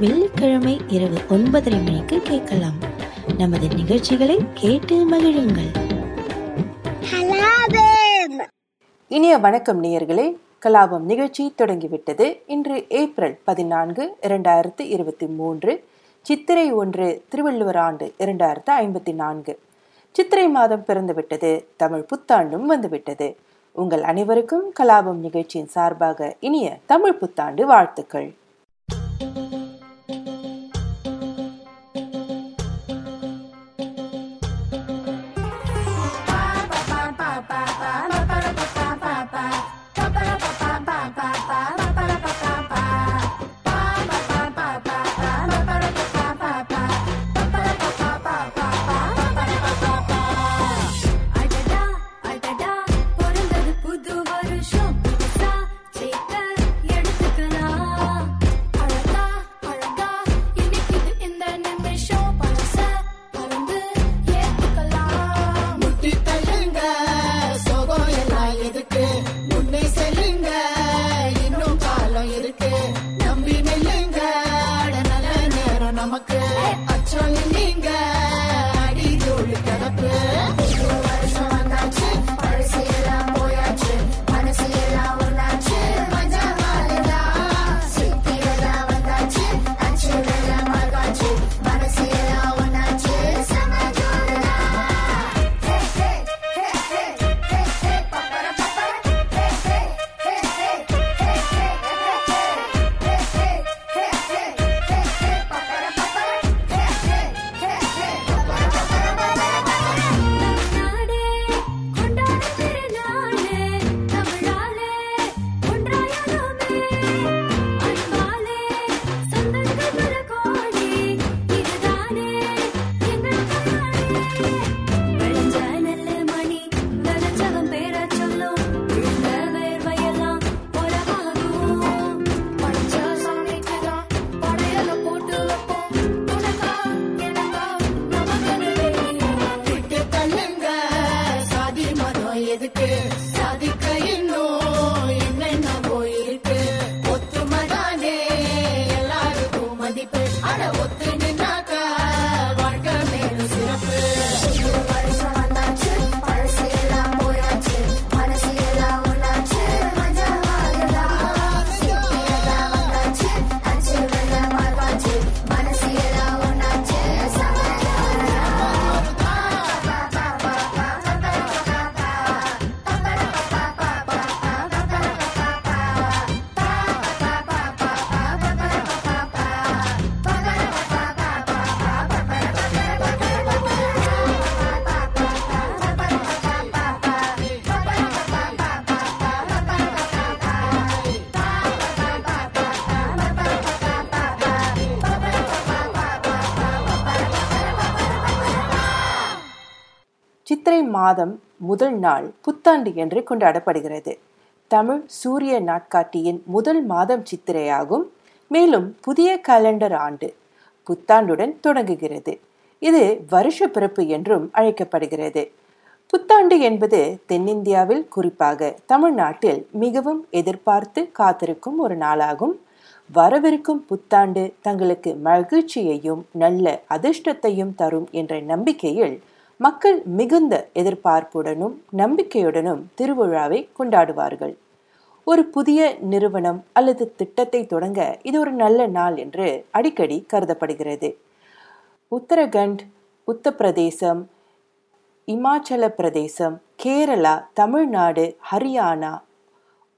வெள்ளிக்கிழமை இரவு ஒன்பதரை மணிக்கு கேட்கலாம். நமது நிகழ்ச்சிகளை கேட்டு மகிழுங்கள். கலாபம்! இனிய வணக்கம் நேயர்களே. கலாபம் நிகழ்ச்சி தொடங்கிவிட்டது. இன்று ஏப்ரல் பதினான்கு இரண்டாயிரத்து இருபத்தி மூன்று. சித்திரை ஒன்று திருவள்ளுவர் ஆண்டு இரண்டாயிரத்து ஐம்பத்தி நான்கு. சித்திரை மாதம் பிறந்துவிட்டது. தமிழ் புத்தாண்டும் வந்துவிட்டது. உங்கள் அனைவருக்கும் கலாபம் நிகழ்ச்சியின் சார்பாக இனிய தமிழ் புத்தாண்டு வாழ்த்துக்கள். மாதம் முதல் நாள் புத்தாண்டு என்று கொண்டாடப்படுகிறது. தமிழ் சூரிய நாட்காட்டியின் முதல் மாதம் சித்திரையாகும். மேலும் புதிய காலண்டர் ஆண்டு புத்தாண்டுடன் தொடங்குகிறது. இது வருஷ பிறப்பு என்றும் அழைக்கப்படுகிறது. புத்தாண்டு என்பது தென்னிந்தியாவில் குறிப்பாக தமிழ்நாட்டில் மிகவும் எதிர்பார்த்து காத்திருக்கும் ஒரு நாளாகும். வரவிருக்கும் புத்தாண்டு தங்களுக்கு மகிழ்ச்சியையும் நல்ல அதிர்ஷ்டத்தையும் தரும் என்ற நம்பிக்கையில் மக்கள் மிகுந்த எதிர்பார்ப்புடனும் நம்பிக்கையுடனும் திருவிழாவை கொண்டாடுவார்கள். ஒரு புதிய நிறுவனம் அல்லது திட்டத்தை தொடங்க இது ஒரு நல்ல நாள் என்று அடிக்கடி கருதப்படுகிறது. உத்தரகண்ட் உத்தரப்பிரதேசம் இமாச்சல பிரதேசம் கேரளா தமிழ்நாடு ஹரியானா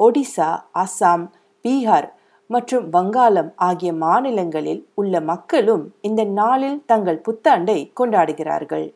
ஒடிசா அசாம் பீகார் மற்றும் வங்காளம் ஆகிய மாநிலங்களில் உள்ள மக்களும் இந்த நாளில் தங்கள் புத்தாண்டை கொண்டாடுகிறார்கள்.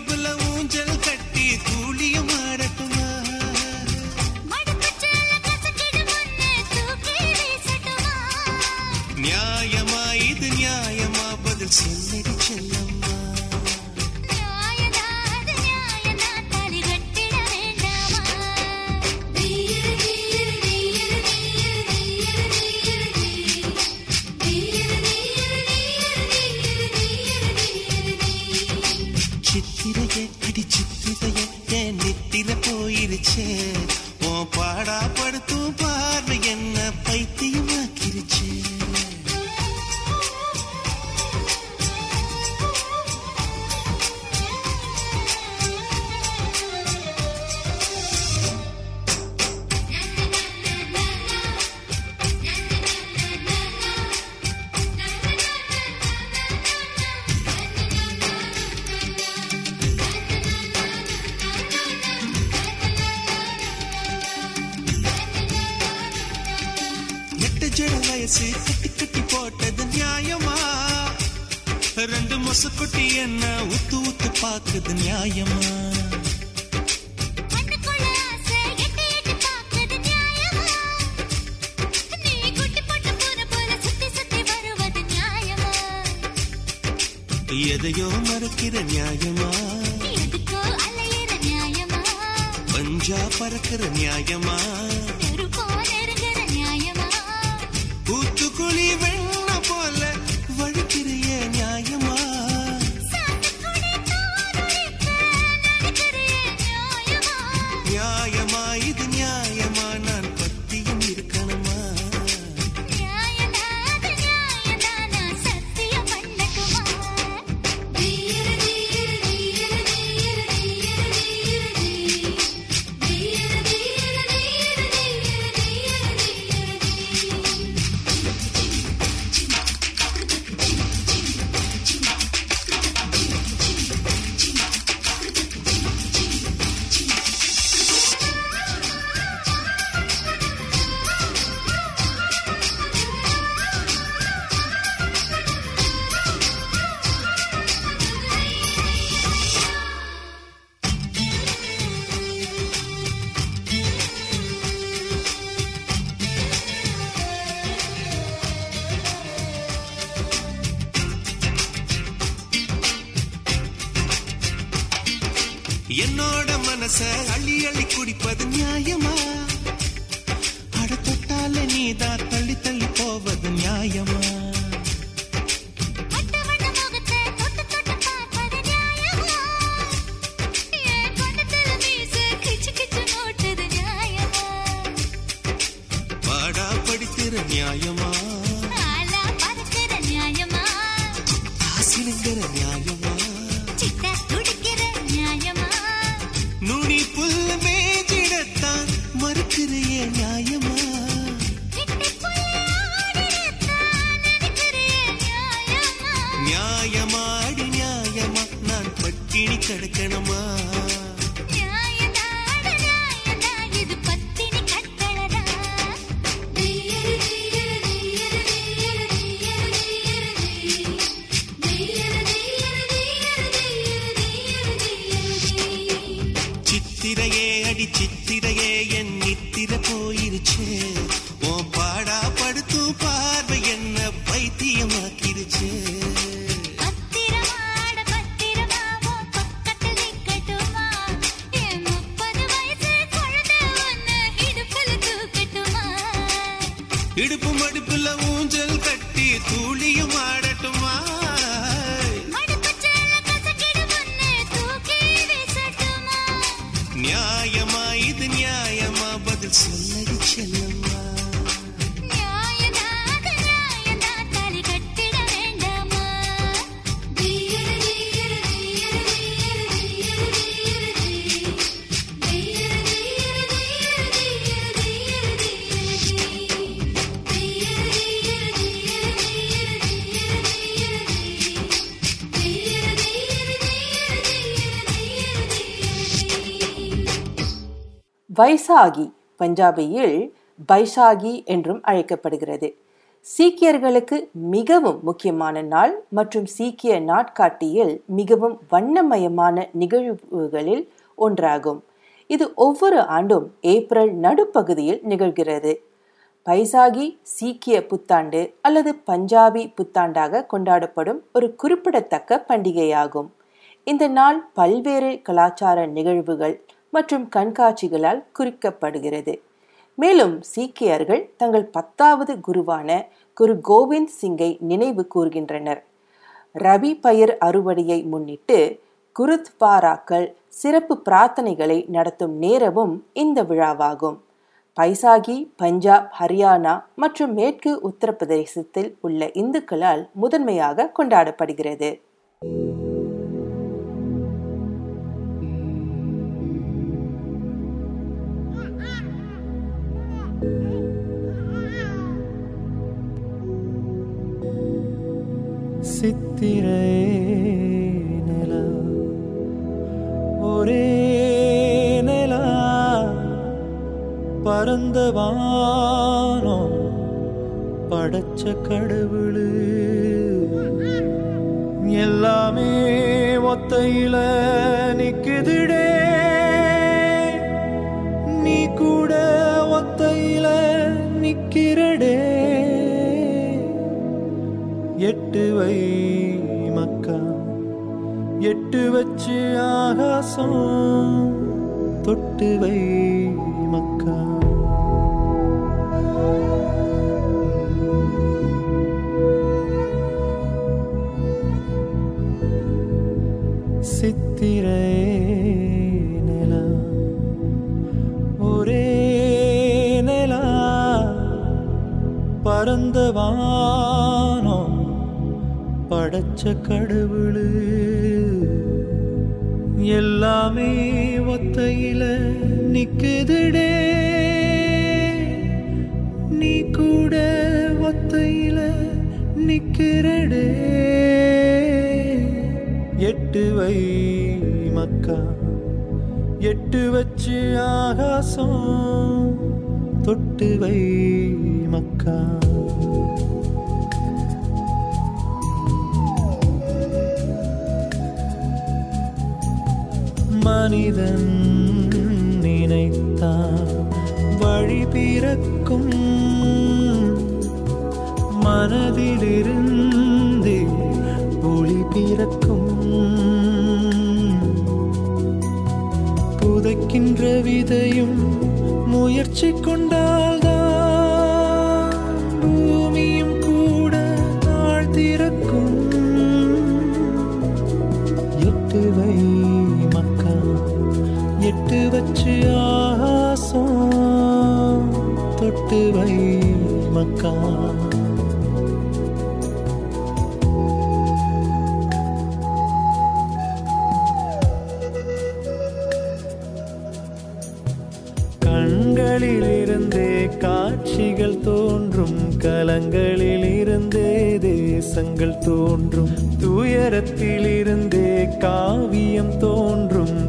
people என்ன உத்து உத்து பாக்குது நியாயமா? எதையோ மறக்கிற நியாயமா? பஞ்சா பறக்கிற நியாயமா? நியாயமா? கூத்துக்குழி வெண்ண போல வழுக்கிறைய காச அள்ளி அள்ளி குடிப்பது நியாயமா? அட தொட்டால நீதா தள்ளி தள்ளி போவது நியாயமா? நியாயமா? என் நித்திர போயிருச்சு. ஓ பாடா படுத்தும் பார்வை என்ன பைத்தியமாக்கிருச்சு. இடுப்பு மடுப்புல ஊஞ்சல் கட்டி தூளி வைசாகி பஞ்சாபியில் பைசாகி என்றும் அழைக்கப்படுகிறது. சீக்கியர்களுக்கு மிகவும் முக்கியமான நாள் மற்றும் சீக்கிய நாட்காட்டியில் மிகவும் வண்ணமயமான நிகழ்வுகளில் ஒன்றாகும். இது ஒவ்வொரு ஆண்டும் ஏப்ரல் நடுப்பகுதியில் நிகழ்கிறது. பைசாகி சீக்கிய புத்தாண்டு அல்லது பஞ்சாபி புத்தாண்டாக கொண்டாடப்படும் ஒரு குறிப்பிடத்தக்க பண்டிகையாகும். இந்த நாள் பல்வேறு கலாச்சார நிகழ்வுகள் மற்றும் கண்காட்சிகளால் குறிக்கப்படுகிறது. மேலும் சீக்கியர்கள் தங்கள் பத்தாவது குருவான குரு கோவிந்த் சிங்கை நினைவு கூர்கின்றனர். ரவி பயிர் அறுவடையை முன்னிட்டு குருத்வாராக்கள் சிறப்பு பிரார்த்தனைகளை நடத்தும் நேரமும் இந்த விழாவாகும். பைசாகி பஞ்சாப் ஹரியானா மற்றும் மேற்கு உத்தரப்பிரதேசத்தில் உள்ள இந்துக்களால் முதன்மையாக கொண்டாடப்படுகிறது. பரந்த வானம் படைச்ச கடவுளு. எல்லாமே ஒத்தையில நிக்குதுடே. நீ கூட ஒத்தையில நிக்கிறடே. எட்டு வை மக்கா எட்டு வச்சு ஆகாசம் தொட்டு வை. வானம் படைச்ச கடவுளு. எல்லாமே ஒத்தையில நிக்குதுடே. நீ கூட ஒத்தையில நிக்கிறடே. எட்டு வை மக்கா எட்டு வச்சு ஆகாசம். தொட்டு வை மக்கா. மனிதன் நினைத்தான் வழி பிறக்கும். மனதிலிருந்து ஒளி பிறக்கும். புதைக்கின்ற விதையும் முயற்சி கொண்டால்தான் தொட்டு வச்சு ஆசம் தொட்டு வை மக்கா. கண்களிலிருந்தே காட்சிகள் தோன்றும் கலங்களிலிருந்தே தேசங்கள் தோன்றும். துயரத்திலிருந்தே காவியம் தோன்றும்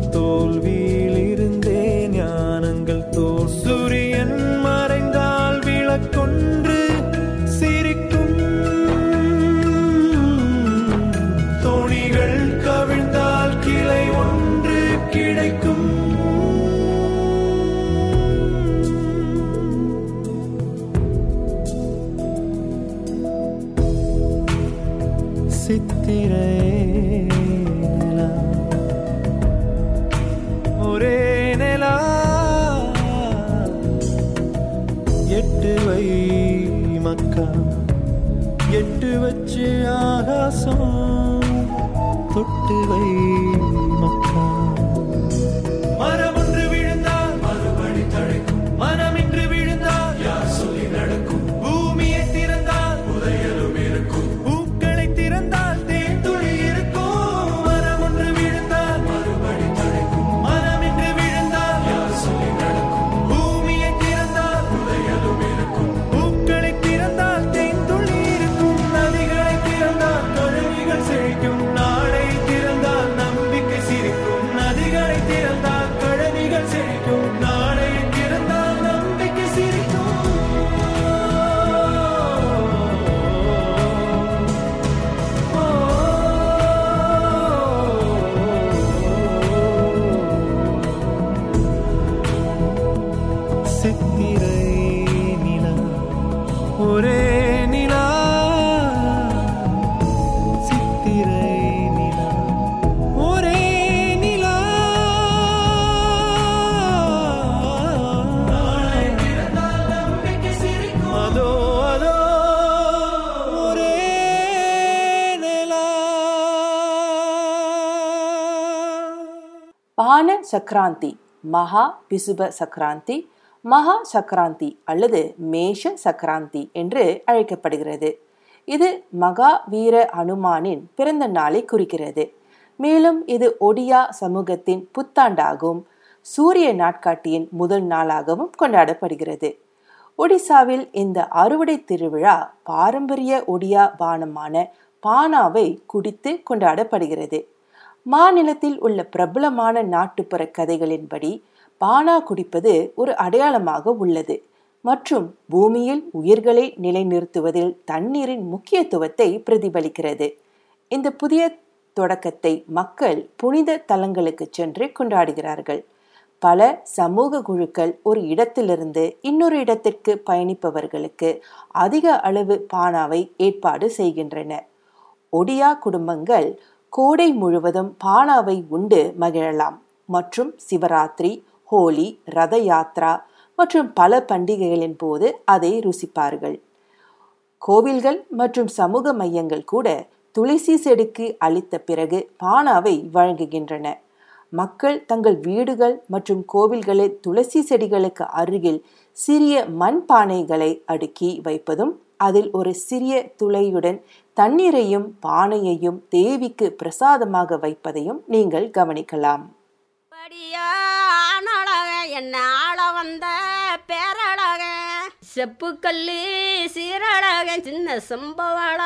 ஒரே நிலா சித்திரை நிலா. ஒரே நிலா. அதோ அதோ சக்கராந்தி மகா பிசுப சக்கராந்தி மகா சக்கராந்தி அல்லது மேஷ சக்கராந்தி என்று அழைக்கப்படுகிறது. இது மகா வீர அனுமானின் பிறந்த நாளை குறிக்கிறது. மேலும் இது ஒடியா சமூகத்தின் புத்தாண்டாகவும் சூரிய நாட்காட்டியின் முதல் நாளாகவும் கொண்டாடப்படுகிறது. ஒடிசாவில் இந்த அறுவடை திருவிழா பாரம்பரிய ஒடியா பானமான பானாவை குடித்து கொண்டாடப்படுகிறது. மாநிலத்தில் உள்ள பிரபலமான நாட்டுப்புற கதைகளின்படி பானா குடிப்பது ஒரு அடையாளமாக உள்ளது. மற்றும் பூமியில் உயிர்களை நிலைநிறுத்துவதில் தண்ணீரின் முக்கியத்துவத்தை பிரதிபலிக்கிறது. இந்த புதிய தொடக்கத்தை மக்கள் புனித தலங்களுக்கு சென்று கொண்டாடுகிறார்கள். பல சமூக குழுக்கள் ஒரு இடத்திலிருந்து இன்னொரு இடத்திற்கு பயணிப்பவர்களுக்கு அதிக அளவு பானாவை ஏற்பாடு செய்கின்றன. ஒடியா குடும்பங்கள் கோடை முழுவதும் பானாவை உண்டு மகிழலாம். மற்றும் சிவராத்திரி ஹோலி ரத யாத்ரா மற்றும் பல பண்டிகைகளின் போது அதை ருசிப்பார்கள். கோவில்கள் மற்றும் சமூக மையங்கள் கூட துளசி செடிக்கு அளித்த பிறகு பானாவை வழங்குகின்றன. மக்கள் தங்கள் வீடுகள் மற்றும் கோவில்களில் துளசி செடிகளுக்கு அருகில் சிறிய மண் பானைகளை அடுக்கி வைப்பதும் அதில் ஒரு சிறிய துளையுடன் தண்ணீரையும் பானையையும் தேவிக்கு பிரசாதமாக வைப்பதையும் நீங்கள் கவனிக்கலாம். படியானழக என்ன ஆள வந்த பேரழக? செப்புக்கல்லி சீரழக சின்ன சம்பவள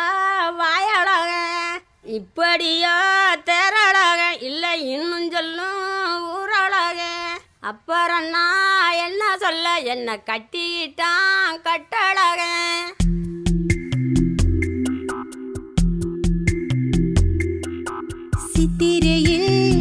வாயழக? இப்படியா தேரழக இல்லை இன்னும் சொல்லும் ஊரழக? அப்புறம் நான் என்ன சொல்ல என்ன கட்டிட்டான் கட்டழக? சித்திரையில்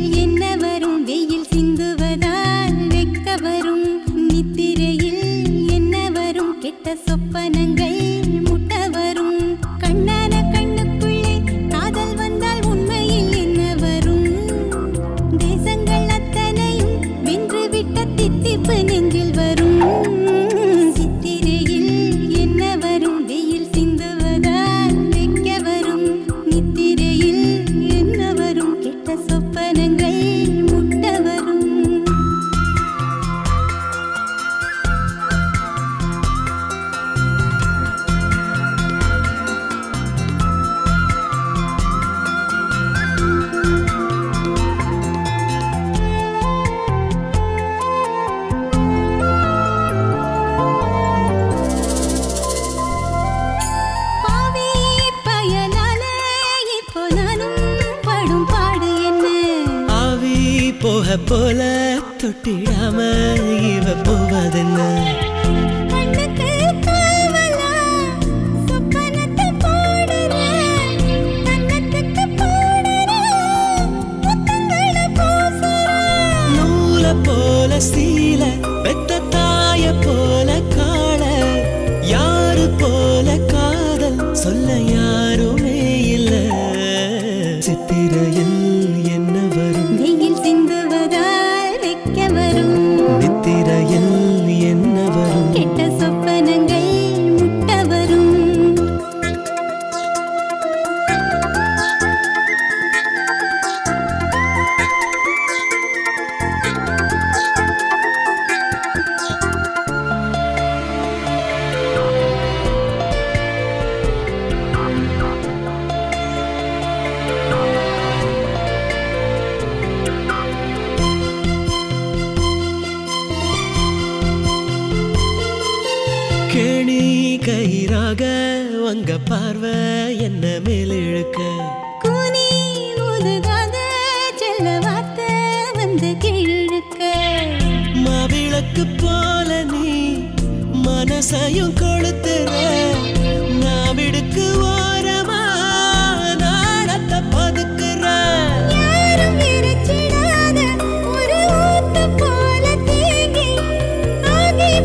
போல தொட்டிடாம இவ போவதென்ன?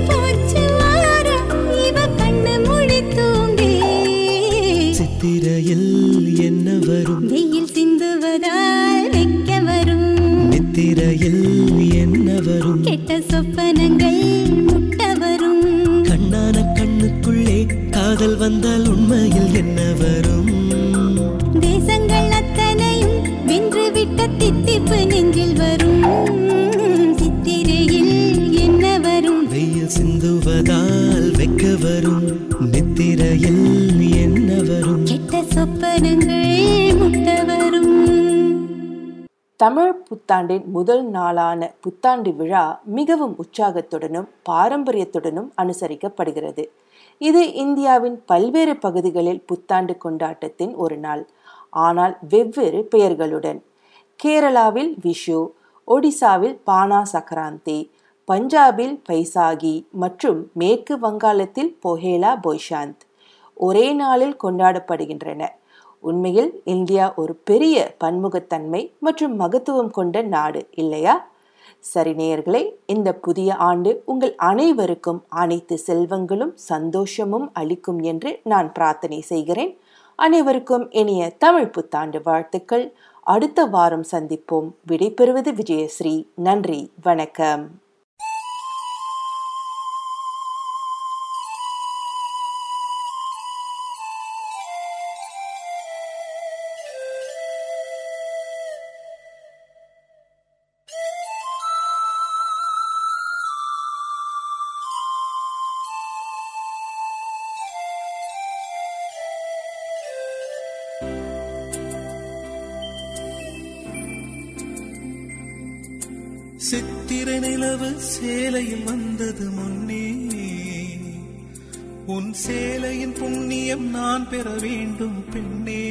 போச்சு வாரம் இவ கண்ணு முழி தூங்கி. சித்திரையில் என்ன வரும்? வெயில் சிந்துவதால் வைக்க வரும். நித்திரையில் என்ன வரும்? கெட்ட சொப்பனங்கள் காதல் வந்தால் உண்மையில் என்ன வரும்? தேசங்கள் அத்தனையும் வென்று விட்ட தித்திப்பு நெஞ்சில் வரும். சித்திரையில் என்ன வரும்? வெயில் சிந்துவதால் வெக்க வரும். நித்திரையில் என்ன வரும்? கெட்ட சொப்பனங்கள் முட்ட வரும். தமிழ் புத்தாண்டின் முதல் நாளான புத்தாண்டு விழா மிகவும் உற்சாகத்துடனும் பாரம்பரியத்துடனும் அனுசரிக்கப்படுகிறது. இது இந்தியாவின் பல்வேறு பகுதிகளில் புத்தாண்டு கொண்டாட்டத்தின் ஒரு நாள். ஆனால் வெவ்வேறு பெயர்களுடன். கேரளாவில் விஷு ஒடிசாவில் பானா சக்கராந்தி பஞ்சாபில் பைசாகி மற்றும் மேற்கு வங்காளத்தில் பொஹேலா பொய்ஷாந்த் ஒரே நாளில் கொண்டாடப்படுகின்றன. உண்மையில் இந்தியா ஒரு பெரிய பன்முகத்தன்மை மற்றும் மகத்துவம் கொண்ட நாடு இல்லையா? சரி நேயர்களே இந்த புதிய ஆண்டு உங்கள் அனைவருக்கும் அனைத்து செல்வங்களும் சந்தோஷமும் அளிக்கும் என்று நான் பிரார்த்தனை செய்கிறேன். அனைவருக்கும் இனிய தமிழ் புத்தாண்டு வாழ்த்துக்கள். அடுத்த வாரம் சந்திப்போம். விடைபெறுவது விஜயஸ்ரீ. நன்றி. வணக்கம். சேலையில் வந்தது முன்னே. உன் சேலையின் புண்ணியம் நான் பெற வேண்டும் பெண்ணே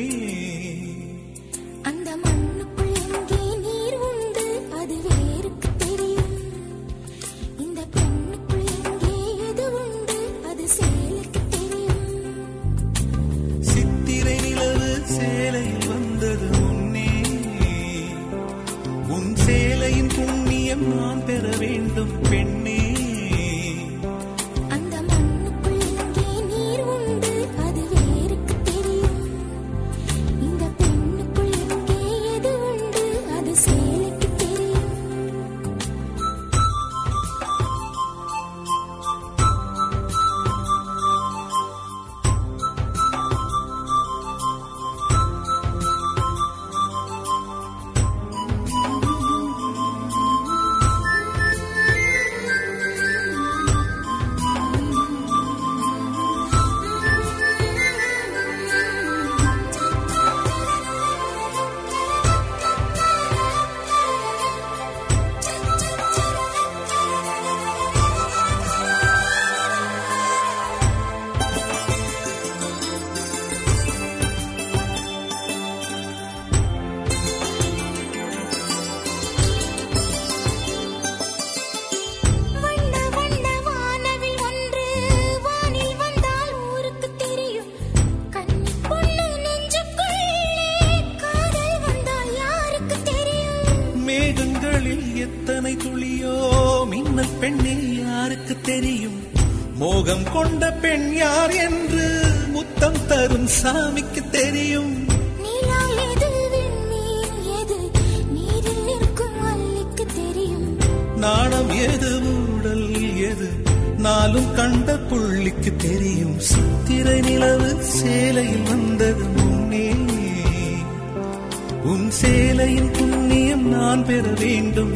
யாருக்கு தெரியும். மோகம் கொண்ட பெண் யார் என்று முத்தம் தரும் சாமிக்கு தெரியும். நாணம் எது ஊடல் எது? நாளும் கண்ட புள்ளிக்கு தெரியும். சித்திரை நிலவு சேலையில் வந்தது முன்னே. உன் சேலையின் புண்ணியம் நான் பெற வேண்டும்